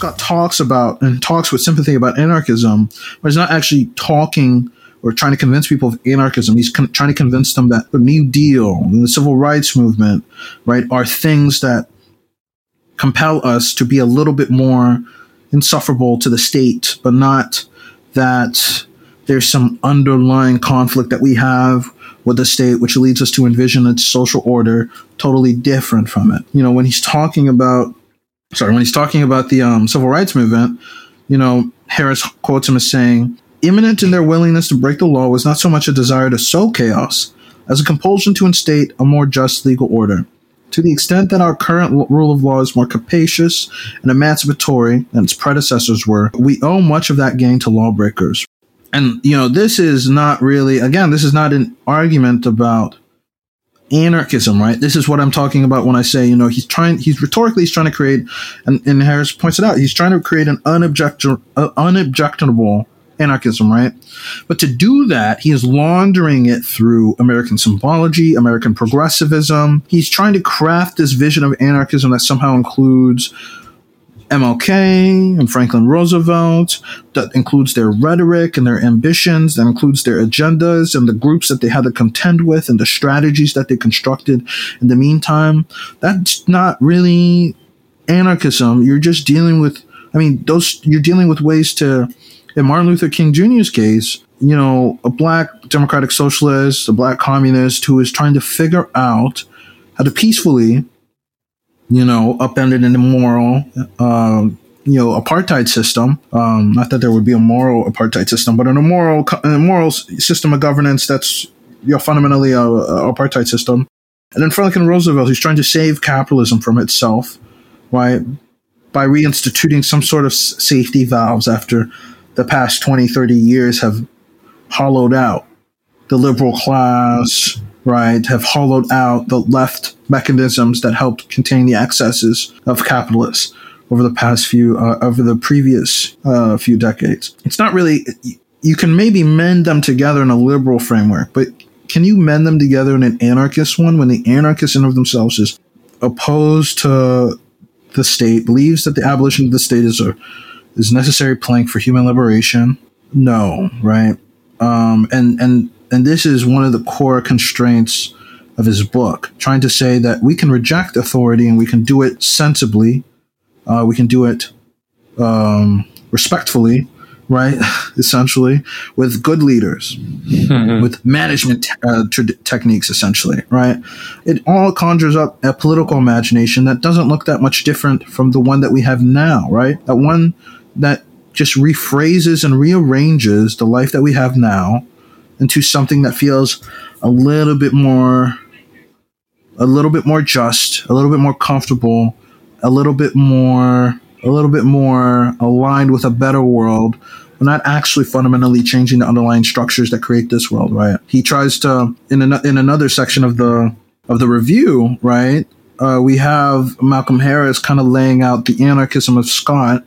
Scott talks about and talks with sympathy about anarchism, but he's not actually talking or trying to convince people of anarchism. He's con- trying to convince them that the New Deal and the civil rights movement, right, are things that compel us to be a little bit more insufferable to the state, but not that there's some underlying conflict that we have with the state, which leads us to envision its social order totally different from it. You know, when he's talking about, sorry, when he's talking about the um, civil rights movement, you know, Harris quotes him as saying, imminent in their willingness to break the law was not so much a desire to sow chaos as a compulsion to instate a more just legal order. To the extent that our current rule of law is more capacious and emancipatory than its predecessors were, we owe much of that gain to lawbreakers. And, you know, this is not really, again, this is not an argument about anarchism, right? This is what I'm talking about when I say, you know, he's trying, he's rhetorically, he's trying to create, and, and Harris points it out, he's trying to create an uh, unobjectionable anarchism, right? But to do that, he is laundering it through American symbology, American progressivism. He's trying to craft this vision of anarchism that somehow includes MLK and Franklin Roosevelt, that includes their rhetoric and their ambitions, that includes their agendas and the groups that they had to contend with and the strategies that they constructed in the meantime. That's not really anarchism. You're just dealing with, I mean, those, you're dealing with ways to, in Martin Luther King Jr.'s case, you know, a black democratic socialist, a black communist who is trying to figure out how to peacefully, you know, upend an immoral, um, you know, apartheid system. Um, not that there would be a moral apartheid system, but an immoral, an immoral system of governance that's, you know, fundamentally a, a apartheid system. And then Franklin Roosevelt, who's trying to save capitalism from itself, right, by reinstituting some sort of safety valves after the past 20, 30 years have hollowed out the liberal class, right, have hollowed out the left mechanisms that helped contain the excesses of capitalists over the past few, uh, over the previous uh, few decades. It's not really, you can maybe mend them together in a liberal framework, but can you mend them together in an anarchist one when the anarchist in of themselves is opposed to the state, believes that the abolition of the state is a is necessary plank for human liberation? No, right? Um, and and and this is one of the core constraints of his book, trying to say that we can reject authority and we can do it sensibly, uh, we can do it um, respectfully, right? essentially, with good leaders, mm-hmm. with management uh, t- techniques, essentially, right? It all conjures up a political imagination that doesn't look that much different from the one that we have now, right? That one that just rephrases and rearranges the life that we have now into something that feels a little bit more a little bit more just, a little bit more comfortable, a little bit more a little bit more aligned with a better world. We're not actually fundamentally changing the underlying structures that create this world, right? He tries to in an, in another section of the of the review, right? Uh, we have Malcolm Harris kind of laying out the anarchism of Scott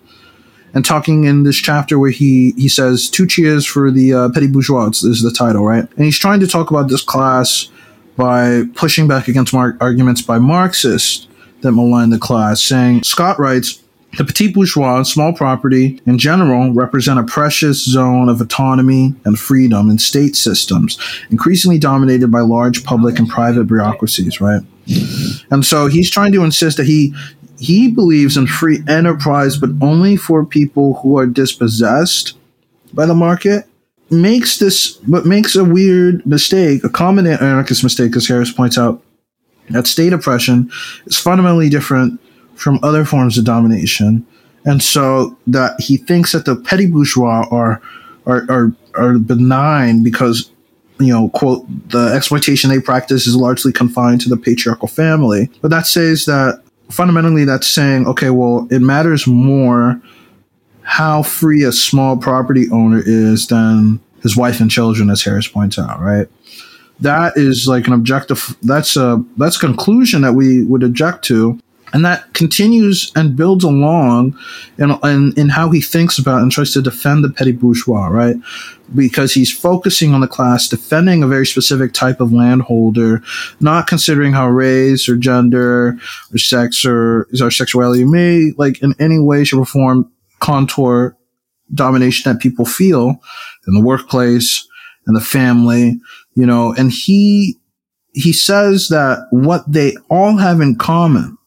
and talking in this chapter where he he says two cheers for the uh, petty bourgeois is the title right and he's trying to talk about this class by pushing back against mar- arguments by marxists that malign the class saying scott writes the petit bourgeois and small property in general represent a precious zone of autonomy and freedom in state systems, increasingly dominated by large public and private bureaucracies, right? And so he's trying to insist that he he believes in free enterprise, but only for people who are dispossessed by the market. Makes this, but makes a weird mistake, a common anarchist mistake, as Harris points out, that state oppression is fundamentally different from other forms of domination. And so that he thinks that the petty bourgeois are, are, are, are benign because you know, quote, the exploitation they practice is largely confined to the patriarchal family. But that says that fundamentally that's saying, okay, well, it matters more how free a small property owner is than his wife and children, as Harris points out, right? That is like an objective. That's a that's a conclusion that we would object to, and that continues and builds along in, in, in how he thinks about and tries to defend the petty bourgeois, right? Because he's focusing on the class, defending a very specific type of landholder, not considering how race or gender or sex or is our sexuality may, like, in any way, shape, or form contour domination that people feel in the workplace and the family, you know, and he, he says that what they all have in common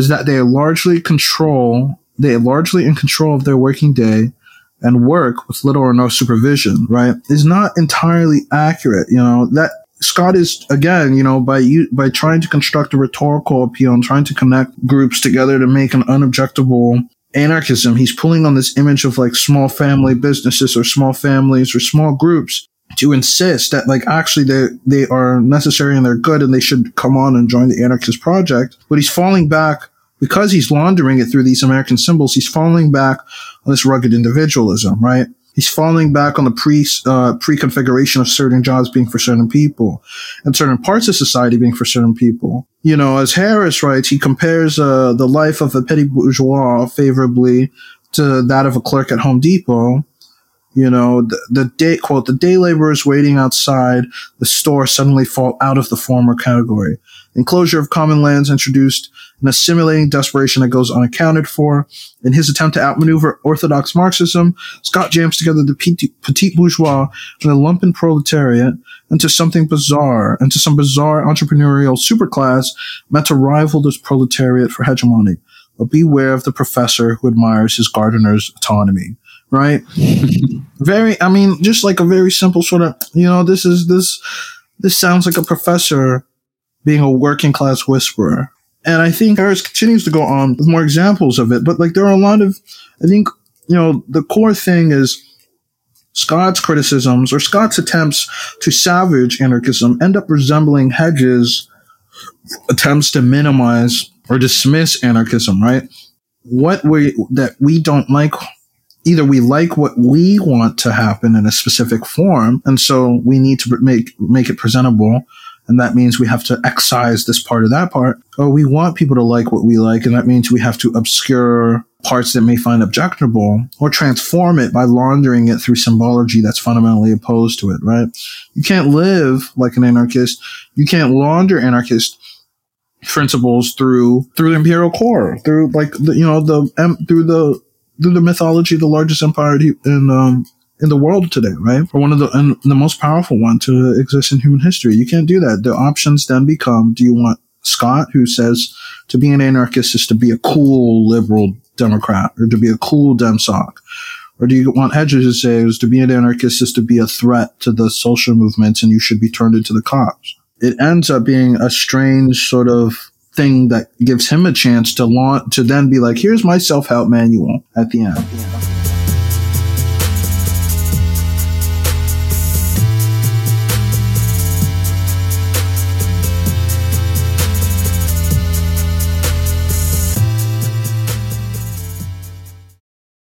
is that they largely control, they are largely in control of their working day and work with little or no supervision, right? Is not entirely accurate. You know, that Scott is again, you know, by you, by trying to construct a rhetorical appeal and trying to connect groups together to make an unobjectable anarchism, he's pulling on this image of like small family businesses or small families or small groups to insist that like actually they they are necessary and they're good and they should come on and join the anarchist project. But he's falling back because he's laundering it through these American symbols. He's falling back on this rugged individualism, right? He's falling back on the pre uh, pre-configuration of certain jobs being for certain people, and certain parts of society being for certain people. You know, as Harris writes, he compares uh, the life of a petty bourgeois favorably to that of a clerk at Home Depot, you know, the, the day, quote, the day laborers waiting outside the store suddenly fall out of the former category. Enclosure of common lands introduced an assimilating desperation that goes unaccounted for. In his attempt to outmaneuver orthodox Marxism, Scott jams together the petit bourgeois and the lumpen proletariat into something bizarre, into some bizarre entrepreneurial superclass meant to rival this proletariat for hegemony. But beware of the professor who admires his gardener's autonomy right? very, I mean, just like a very simple sort of, you know, this is this, this sounds like a professor being a working class whisperer. And I think Harris continues to go on with more examples of it, but like there are a lot of, I think, you know, the core thing is Scott's criticisms or Scott's attempts to savage anarchism end up resembling Hedges' attempts to minimize or dismiss anarchism, right? What we, that we don't like either we like what we want to happen in a specific form, and so we need to make make it presentable, and that means we have to excise this part of that part. Or we want people to like what we like, and that means we have to obscure parts that may find objectionable, or transform it by laundering it through symbology that's fundamentally opposed to it. Right? You can't live like an anarchist. You can't launder anarchist principles through through the imperial core, through like the, you know the through the through the mythology the largest empire in um, in the world today, right? Or one of the and the most powerful one to exist in human history. You can't do that. The options then become: Do you want Scott, who says to be an anarchist is to be a cool liberal Democrat or to be a cool Demsoc? Or do you want Hedges to say is to be an anarchist is to be a threat to the social movements and you should be turned into the cops? It ends up being a strange sort of thing that gives him a chance to launch to then be like, here's my self help manual at the end.